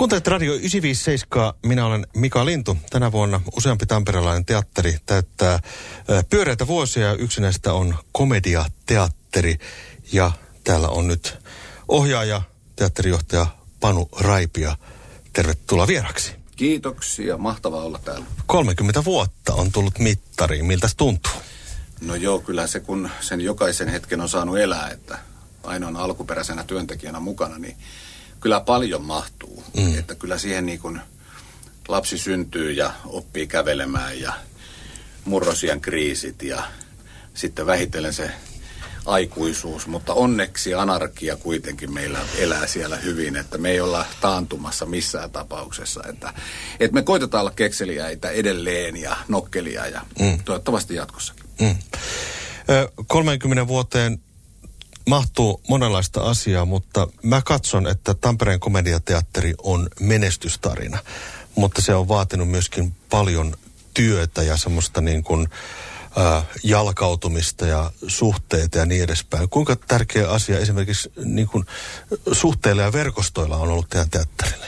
Kuuntelet Radio 957, minä olen Mika Lintu. Tänä vuonna useampi tamperelainen teatteri täyttää pyöreitä vuosia ja yksi näistä on komediateatteri. Ja täällä on nyt ohjaaja, teatterijohtaja Panu Raipia. Tervetuloa vieraksi. Kiitoksia, mahtavaa olla täällä. 30 vuotta on tullut mittariin, miltä se tuntuu? No joo, kyllä se kun sen jokaisen hetken on saanut elää, että ainoan alkuperäisenä työntekijänä mukana, niin kyllä paljon mahtuu. Mm. Että kyllä siihen niin kuin lapsi syntyy ja oppii kävelemään ja murrosian kriisit ja sitten vähitellen se aikuisuus, mutta onneksi anarkia kuitenkin meillä elää siellä hyvin, että me ei olla taantumassa missään tapauksessa, että, että me koitetaan olla kekseliäitä edelleen ja nokkelia ja mm. toivottavasti jatkossakin. Mm. 30 vuoteen mahtuu monenlaista asiaa, mutta mä katson, että Tampereen komediateatteri on menestystarina. Mutta se on vaatinut myöskin paljon työtä ja semmoista niin kuin, äh, jalkautumista ja suhteita ja niin edespäin. Kuinka tärkeä asia esimerkiksi niin kuin, suhteilla ja verkostoilla on ollut teidän teatterille?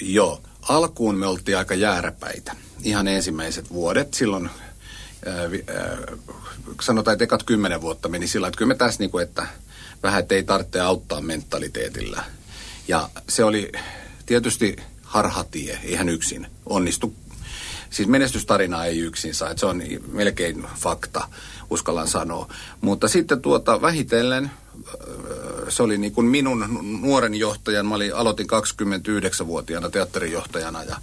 Joo, alkuun me oltiin aika jääräpäitä. Ihan ensimmäiset vuodet. Silloin sanotaan, että ekat kymmenen vuotta meni sillä että kyllä me tässä niin kuin, että vähän, että ei tarvitse auttaa mentaliteetillä. Ja se oli tietysti harhatie, ihan yksin onnistu. Siis menestystarina ei yksin saa, että se on melkein fakta, uskallan sanoa. Mutta sitten tuota vähitellen, se oli niin kuin minun nuoren johtajan, mä olin, aloitin 29-vuotiaana teatterijohtajana ja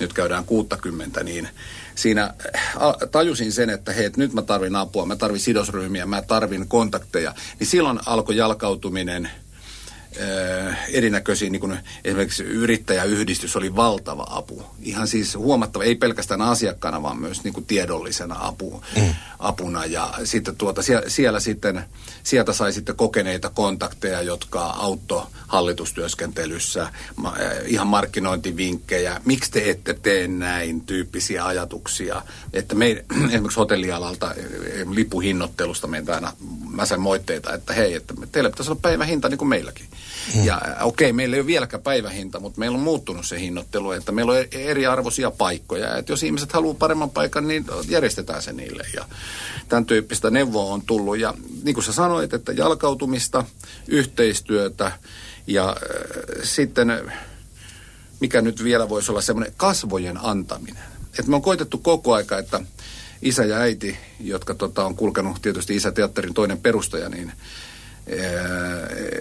nyt käydään 60, niin siinä tajusin sen, että hei, nyt mä tarvin apua, mä tarvin sidosryhmiä, mä tarvin kontakteja. Niin silloin alkoi jalkautuminen – erinäköisiin, niin kuin esimerkiksi yrittäjäyhdistys oli valtava apu. Ihan siis huomattava, ei pelkästään asiakkaana, vaan myös niin kuin tiedollisena apu, mm. apuna. Ja sitten tuota, siellä, siellä sitten, sieltä sai sitten kokeneita kontakteja, jotka auttoi hallitustyöskentelyssä, ihan markkinointivinkkejä, miksi te ette tee näin tyyppisiä ajatuksia. Että me, esimerkiksi hotellialalta, lipuhinnoittelusta meitä aina, mä sain moitteita, että hei, että teille pitäisi olla päivähinta niin kuin meilläkin. Mm. Ja okei, okay, meillä ei ole vieläkään päivähinta, mutta meillä on muuttunut se hinnoittelu, että meillä on eriarvoisia paikkoja. Että jos ihmiset haluaa paremman paikan, niin järjestetään se niille. Ja tämän tyyppistä neuvoa on tullut. Ja niin kuin sä sanoit, että jalkautumista, yhteistyötä ja äh, sitten mikä nyt vielä voisi olla semmoinen kasvojen antaminen. Että me on koitettu koko aika, että isä ja äiti, jotka tota, on kulkenut tietysti isäteatterin toinen perustaja, niin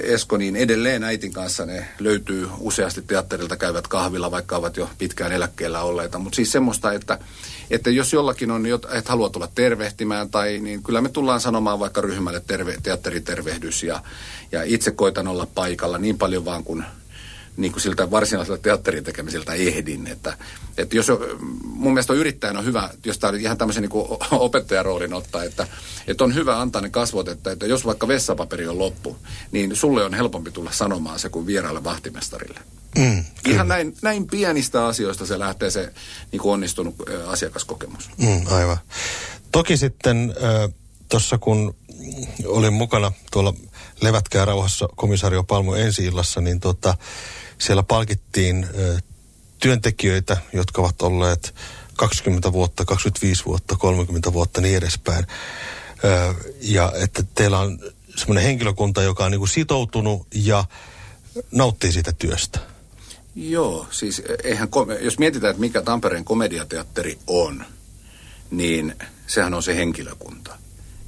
Esko, niin edelleen äitin kanssa ne löytyy useasti teatterilta käyvät kahvilla, vaikka ovat jo pitkään eläkkeellä olleita. Mutta siis semmoista, että, että jos jollakin on, että haluaa tulla tervehtimään, tai niin kyllä me tullaan sanomaan vaikka ryhmälle terve, teatteritervehdys. Ja, ja itse koitan olla paikalla niin paljon vaan kuin niin kuin siltä varsinaisella teatterin tekemiseltä ehdin. Että, että jos mun mielestä on yrittäjän on hyvä, jos tämä ihan tämmöisen niin opettajaroolin ottaa, että, että on hyvä antaa ne kasvot, että, että jos vaikka vessapaperi on loppu, niin sulle on helpompi tulla sanomaan se kuin vieraalle vahtimestarille. Mm, ihan näin, näin pienistä asioista se lähtee se niin kuin onnistunut asiakaskokemus. Mm, aivan. Toki sitten äh, tuossa kun olin mukana tuolla Levätkää rauhassa komisario Palmu ensi niin tota, siellä palkittiin työntekijöitä, jotka ovat olleet 20 vuotta, 25 vuotta, 30 vuotta niin edespäin. Ja että teillä on semmoinen henkilökunta, joka on niin sitoutunut ja nauttii siitä työstä. Joo, siis eihän, jos mietitään, että mikä Tampereen komediateatteri on, niin sehän on se henkilökunta.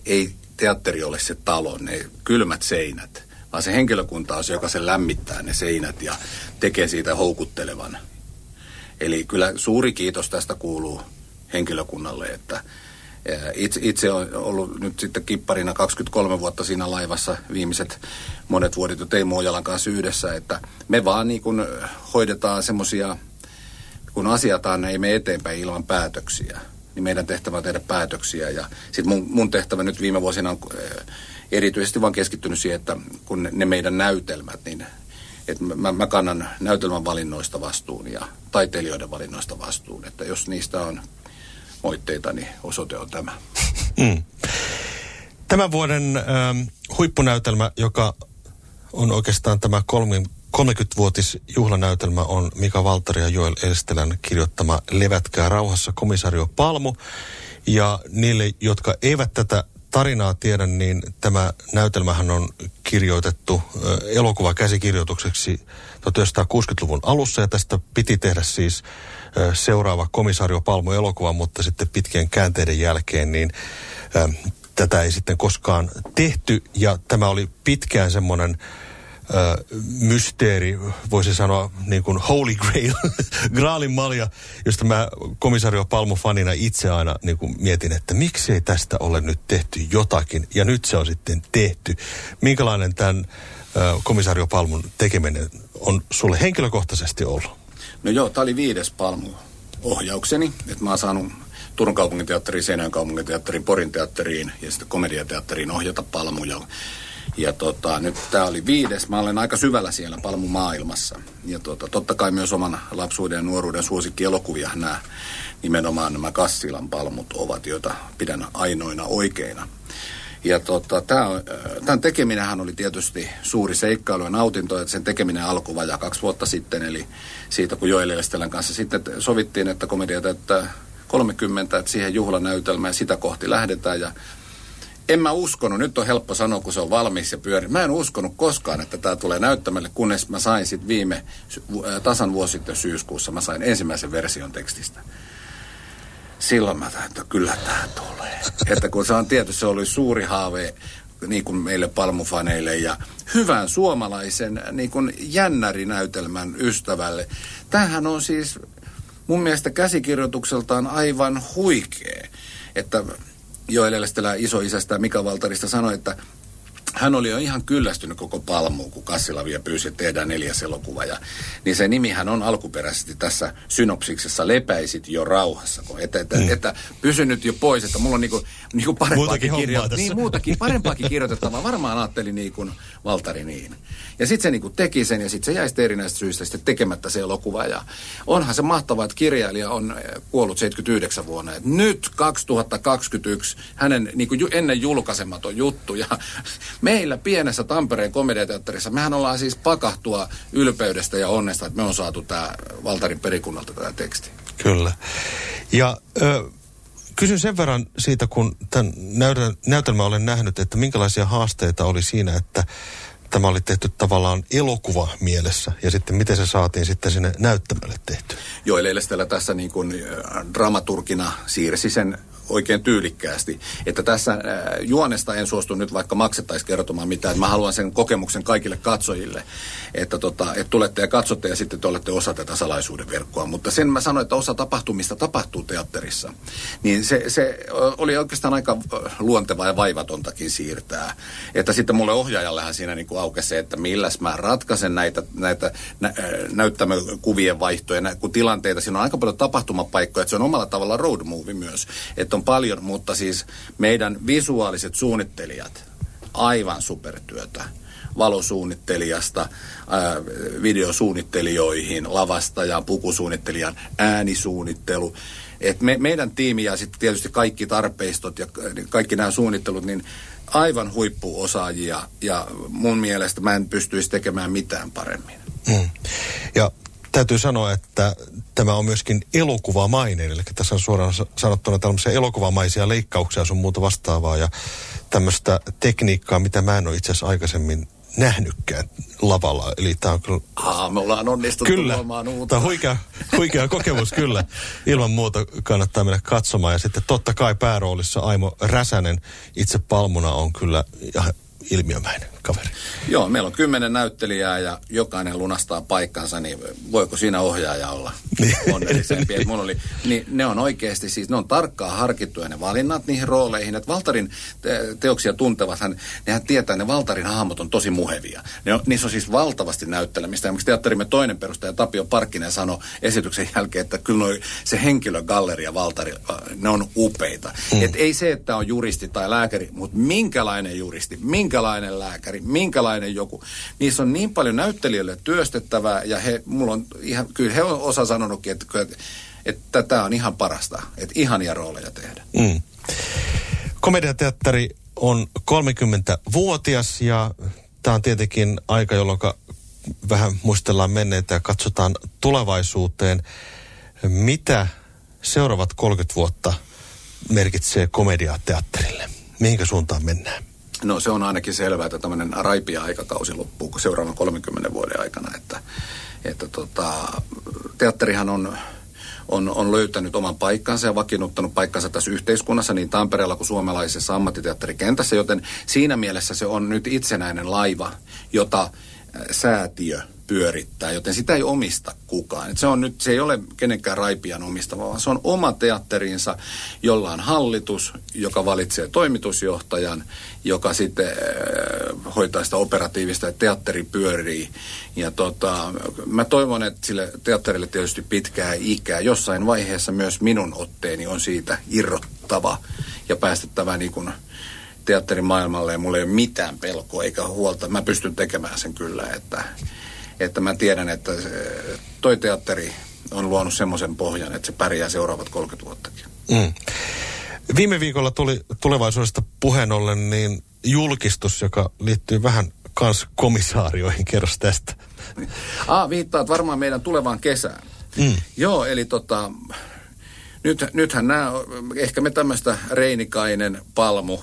Ei teatteri ole se talo, ne kylmät seinät – vaan se henkilökunta on se, joka sen lämmittää ne seinät ja tekee siitä houkuttelevan. Eli kyllä suuri kiitos tästä kuuluu henkilökunnalle, että itse, itse on ollut nyt sitten kipparina 23 vuotta siinä laivassa viimeiset monet vuodet jo Teemu Ojalan kanssa yhdessä, että me vaan niin kuin hoidetaan semmoisia, kun asiataan, ei me eteenpäin ilman päätöksiä, niin meidän tehtävä on tehdä päätöksiä ja sitten mun, mun tehtävä nyt viime vuosina on erityisesti vaan keskittynyt siihen, että kun ne, meidän näytelmät, niin että mä, mä kannan näytelmän valinnoista vastuun ja taiteilijoiden valinnoista vastuun. Että jos niistä on moitteita, niin osoite on tämä. Mm. Tämän vuoden ähm, huippunäytelmä, joka on oikeastaan tämä 30-vuotisjuhlanäytelmä on Mika Valtari ja Joel Elstelän kirjoittama Levätkää rauhassa komisario Palmu. Ja niille, jotka eivät tätä tarinaa tiedä, niin tämä näytelmähän on kirjoitettu elokuvakäsikirjoitukseksi 1960-luvun alussa ja tästä piti tehdä siis seuraava komisario Palmu elokuva, mutta sitten pitkien käänteiden jälkeen niin tätä ei sitten koskaan tehty. Ja tämä oli pitkään semmoinen mysteeri, voisi sanoa niin kuin Holy Grail, Graalin malja, josta mä komisario Palmu fanina itse aina niin kuin mietin, että miksei tästä ole nyt tehty jotakin, ja nyt se on sitten tehty. Minkälainen tämän komisario Palmun tekeminen on sulle henkilökohtaisesti ollut? No joo, tämä oli viides Palmu ohjaukseni, että mä oon saanut Turun kaupunginteatteriin, Seinäjön kaupunginteatteriin, Porin teatteriin ja sitten komediateatteriin ohjata palmuja. Ja tota, nyt tämä oli viides. Mä olen aika syvällä siellä palmumaailmassa. Ja tota, totta kai myös oman lapsuuden ja nuoruuden suosikkielokuvia nämä nimenomaan nämä Kassilan palmut ovat, joita pidän ainoina oikeina. Ja tota, tämän tekeminenhän oli tietysti suuri seikkailu ja nautinto, että sen tekeminen alkoi vajaa kaksi vuotta sitten, eli siitä kun Joel Estelän kanssa sitten sovittiin, että komedia että 30, että siihen juhlanäytelmään sitä kohti lähdetään ja en mä uskonut, nyt on helppo sanoa, kun se on valmis ja pyöri. Mä en uskonut koskaan, että tämä tulee näyttämälle, kunnes mä sain sitten viime tasan vuosi sitten syyskuussa, mä sain ensimmäisen version tekstistä. Silloin mä tähän, että kyllä tämä tulee. Että kun se on tietysti, se oli suuri haave niin kuin meille palmufaneille ja hyvän suomalaisen niin kuin jännärinäytelmän ystävälle. Tämähän on siis mun mielestä käsikirjoitukseltaan aivan huikea. Että Joel Elästelä isoisästä Mika Valtarista sanoi, että hän oli jo ihan kyllästynyt koko palmuun, kun Kassilavia pyysi, että tehdään neljäs elokuva. Ja, niin se nimihän on alkuperäisesti tässä synopsiksessa Lepäisit jo rauhassa. Kun, että, että, mm. että pysy nyt jo pois, että mulla on niinku, niinku parempaakin, kirjo- niin, muutakin, parempaakin kirjoitettavaa. Varmaan ajattelin niin kuin Valtari niin. Ja sitten se niinku teki sen ja sitten se jäi sitten erinäistä syistä sitten tekemättä se elokuva. Ja onhan se mahtavaa, että kirjailija on eh, kuollut 79 vuonna. Et nyt 2021 hänen niinku ennen julkaisematon juttu ja meillä pienessä Tampereen komediateatterissa, mehän ollaan siis pakahtua ylpeydestä ja onnesta, että me on saatu tämä Valtarin perikunnalta tämä teksti. Kyllä. Ja ö, kysyn sen verran siitä, kun tämän näytelmä olen nähnyt, että minkälaisia haasteita oli siinä, että tämä oli tehty tavallaan elokuva mielessä ja sitten miten se saatiin sitten sinne näyttämölle tehty? Joo, eli tässä niin kuin dramaturgina siirsi sen oikein tyylikkäästi. Että tässä äh, juonesta en suostu nyt vaikka maksettaisi kertomaan mitään. Mä haluan sen kokemuksen kaikille katsojille, että, tota, että tulette ja katsotte ja sitten te olette osa tätä salaisuuden verkkoa. Mutta sen mä sanoin, että osa tapahtumista tapahtuu teatterissa. Niin se, se oli oikeastaan aika luontevaa ja vaivatontakin siirtää. Että sitten mulle ohjaajallehan siinä niin kuin aukesi se, että milläs mä ratkaisen näitä, näitä nä, näyttämökuvien vaihtoja, kun tilanteita. Siinä on aika paljon tapahtumapaikkoja, että se on omalla tavalla road movie myös. Että on paljon, mutta siis meidän visuaaliset suunnittelijat, aivan supertyötä valosuunnittelijasta ää, videosuunnittelijoihin, lavastajaan, pukusuunnittelijan, äänisuunnittelu. Et me, meidän tiimi ja sitten tietysti kaikki tarpeistot ja kaikki nämä suunnittelut, niin aivan huippuosaajia ja mun mielestä mä en pystyisi tekemään mitään paremmin. Mm. Ja täytyy sanoa, että tämä on myöskin elokuvamainen, eli tässä on suoraan sanottuna tällaisia elokuvamaisia leikkauksia sun muuta vastaavaa ja tämmöistä tekniikkaa, mitä mä en ole itse asiassa aikaisemmin nähnytkään lavalla. Eli tämä on kyllä... Aa, me ollaan onnistuttu kyllä. uutta. Tämä on huikea, huikea kokemus kyllä. Ilman muuta kannattaa mennä katsomaan. Ja sitten totta kai pääroolissa Aimo Räsänen itse Palmuna on kyllä ilmiömäinen kaveri. Joo, meillä on kymmenen näyttelijää ja jokainen lunastaa paikkansa, niin voiko siinä ohjaaja olla onnellisempi? niin. oli, niin ne on oikeasti siis, ne on tarkkaan harkittuja ne valinnat niihin rooleihin. Että Valtarin te- teoksia tuntevat, hän, nehän tietää, ne Valtarin hahmot on tosi muhevia. Ne on, niissä on siis valtavasti näyttelemistä. Esimerkiksi teatterimme toinen perustaja Tapio Parkkinen sanoi esityksen jälkeen, että kyllä noi, se henkilögalleria Valtari, äh, ne on upeita. Mm. Et ei se, että on juristi tai lääkäri, mutta minkälainen juristi, minkälainen lääkäri, teatteri, minkälainen joku. Niissä on niin paljon näyttelijöille työstettävää ja he, mulla on ihan, kyllä he on osa sanonutkin, että, että tämä on ihan parasta, että ihania rooleja tehdä. Mm. Komediateatteri on 30-vuotias ja tämä on tietenkin aika, jolloin vähän muistellaan menneitä ja katsotaan tulevaisuuteen. Mitä seuraavat 30 vuotta merkitsee komediateatterille? Mihinkä suuntaan mennään? No se on ainakin selvää, että tämmöinen raipia aikakausi loppuu seuraavan 30 vuoden aikana. Että, että tota, teatterihan on on, on löytänyt oman paikkansa ja vakiinnuttanut paikkansa tässä yhteiskunnassa niin Tampereella kuin suomalaisessa ammattiteatterikentässä, joten siinä mielessä se on nyt itsenäinen laiva, jota säätiö pyörittää, joten sitä ei omista kukaan. Et se, on nyt, se ei ole kenenkään raipian omistava, vaan se on oma teatterinsa, jolla on hallitus, joka valitsee toimitusjohtajan, joka sitten äh, hoitaa sitä operatiivista, että teatteri pyörii. Ja tota, mä toivon, että sille teatterille tietysti pitkää ikää. Jossain vaiheessa myös minun otteeni on siitä irrottava ja päästettävä niin kuin teatterin maailmalle ja mulla ei ole mitään pelkoa eikä huolta. Mä pystyn tekemään sen kyllä, että että mä tiedän, että toi teatteri on luonut semmoisen pohjan, että se pärjää seuraavat 30 vuottakin. Mm. Viime viikolla tuli tulevaisuudesta puheen ollen niin julkistus, joka liittyy vähän kans komisaarioihin. Kerros tästä. Ah, viittaat varmaan meidän tulevaan kesään. Mm. Joo, eli tota, nyt, nythän nämä, ehkä me tämmöistä Reinikainen, Palmu,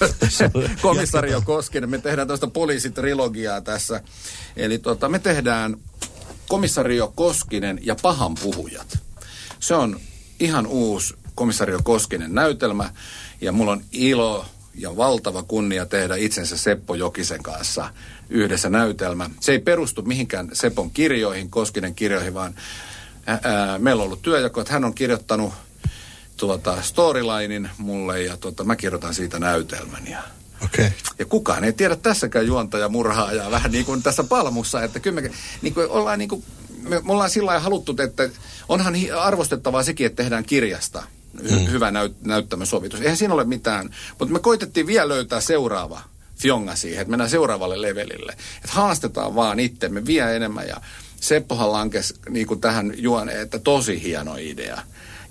komisario Koskinen, me tehdään tästä poliisitrilogiaa tässä. Eli tota, me tehdään komisario Koskinen ja pahan puhujat. Se on ihan uusi komisario Koskinen näytelmä ja mulla on ilo ja valtava kunnia tehdä itsensä Seppo Jokisen kanssa yhdessä näytelmä. Se ei perustu mihinkään Sepon kirjoihin, Koskinen kirjoihin, vaan ää, meillä on ollut työjako, että hän on kirjoittanut tuota, storylinein mulle ja tuota, mä kirjoitan siitä näytelmän. Ja, okay. ja kukaan ei tiedä tässäkään juontaja ja vähän niin kuin tässä Palmussa, että kyllä me, niin kuin ollaan niin kuin, me, me ollaan sillä haluttu, että onhan arvostettavaa sekin, että tehdään kirjasta mm. hyvä näyt, näyttämösovitus. Eihän siinä ole mitään, mutta me koitettiin vielä löytää seuraava fionga siihen, että mennään seuraavalle levelille. Että haastetaan vaan itsemme vielä enemmän ja Seppohan lankesi niin kuin tähän juoneen, että tosi hieno idea.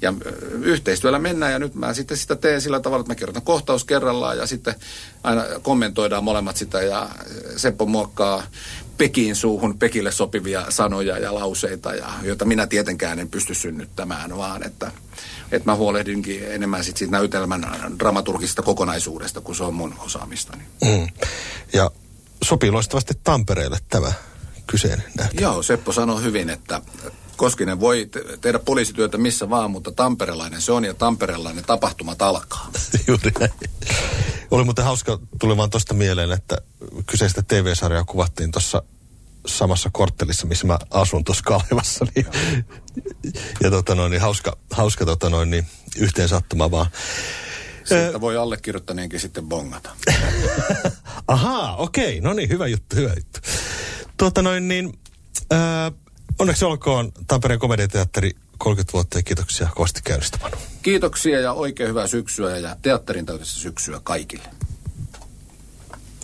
Ja yhteistyöllä mennään ja nyt mä sitten sitä teen sillä tavalla, että mä kirjoitan kohtaus kerrallaan ja sitten aina kommentoidaan molemmat sitä ja Seppo muokkaa Pekin suuhun Pekille sopivia sanoja ja lauseita, ja, joita minä tietenkään en pysty synnyttämään, vaan että, että mä huolehdinkin enemmän sit siitä näytelmän dramaturgisesta kokonaisuudesta, kun se on mun osaamistani. Mm. Ja sopii loistavasti Tampereelle tämä kyseinen näytelmä. Joo, Seppo sanoi hyvin, että Koskinen voi te- tehdä poliisityötä missä vaan, mutta tamperelainen se on ja tamperelainen tapahtumat alkaa. Juuri näin. Oli muuten hauska, tuli vaan tuosta mieleen, että kyseistä TV-sarjaa kuvattiin tuossa samassa korttelissa, missä mä asun tuossa Kalevassa. Niin, ja tota noin, niin hauska, hauska tota noin, niin yhteen sattuma vaan. Siitä voi allekirjoittaneenkin sitten bongata. Ahaa, okei. Okay. No niin, hyvä juttu, hyvä juttu. Tuota noin, niin... Äh, Onneksi olkoon Tampereen komediateatteri 30 vuotta ja kiitoksia kovasti käynnistä. Kiitoksia ja oikein hyvää syksyä ja teatterin täytessä syksyä kaikille.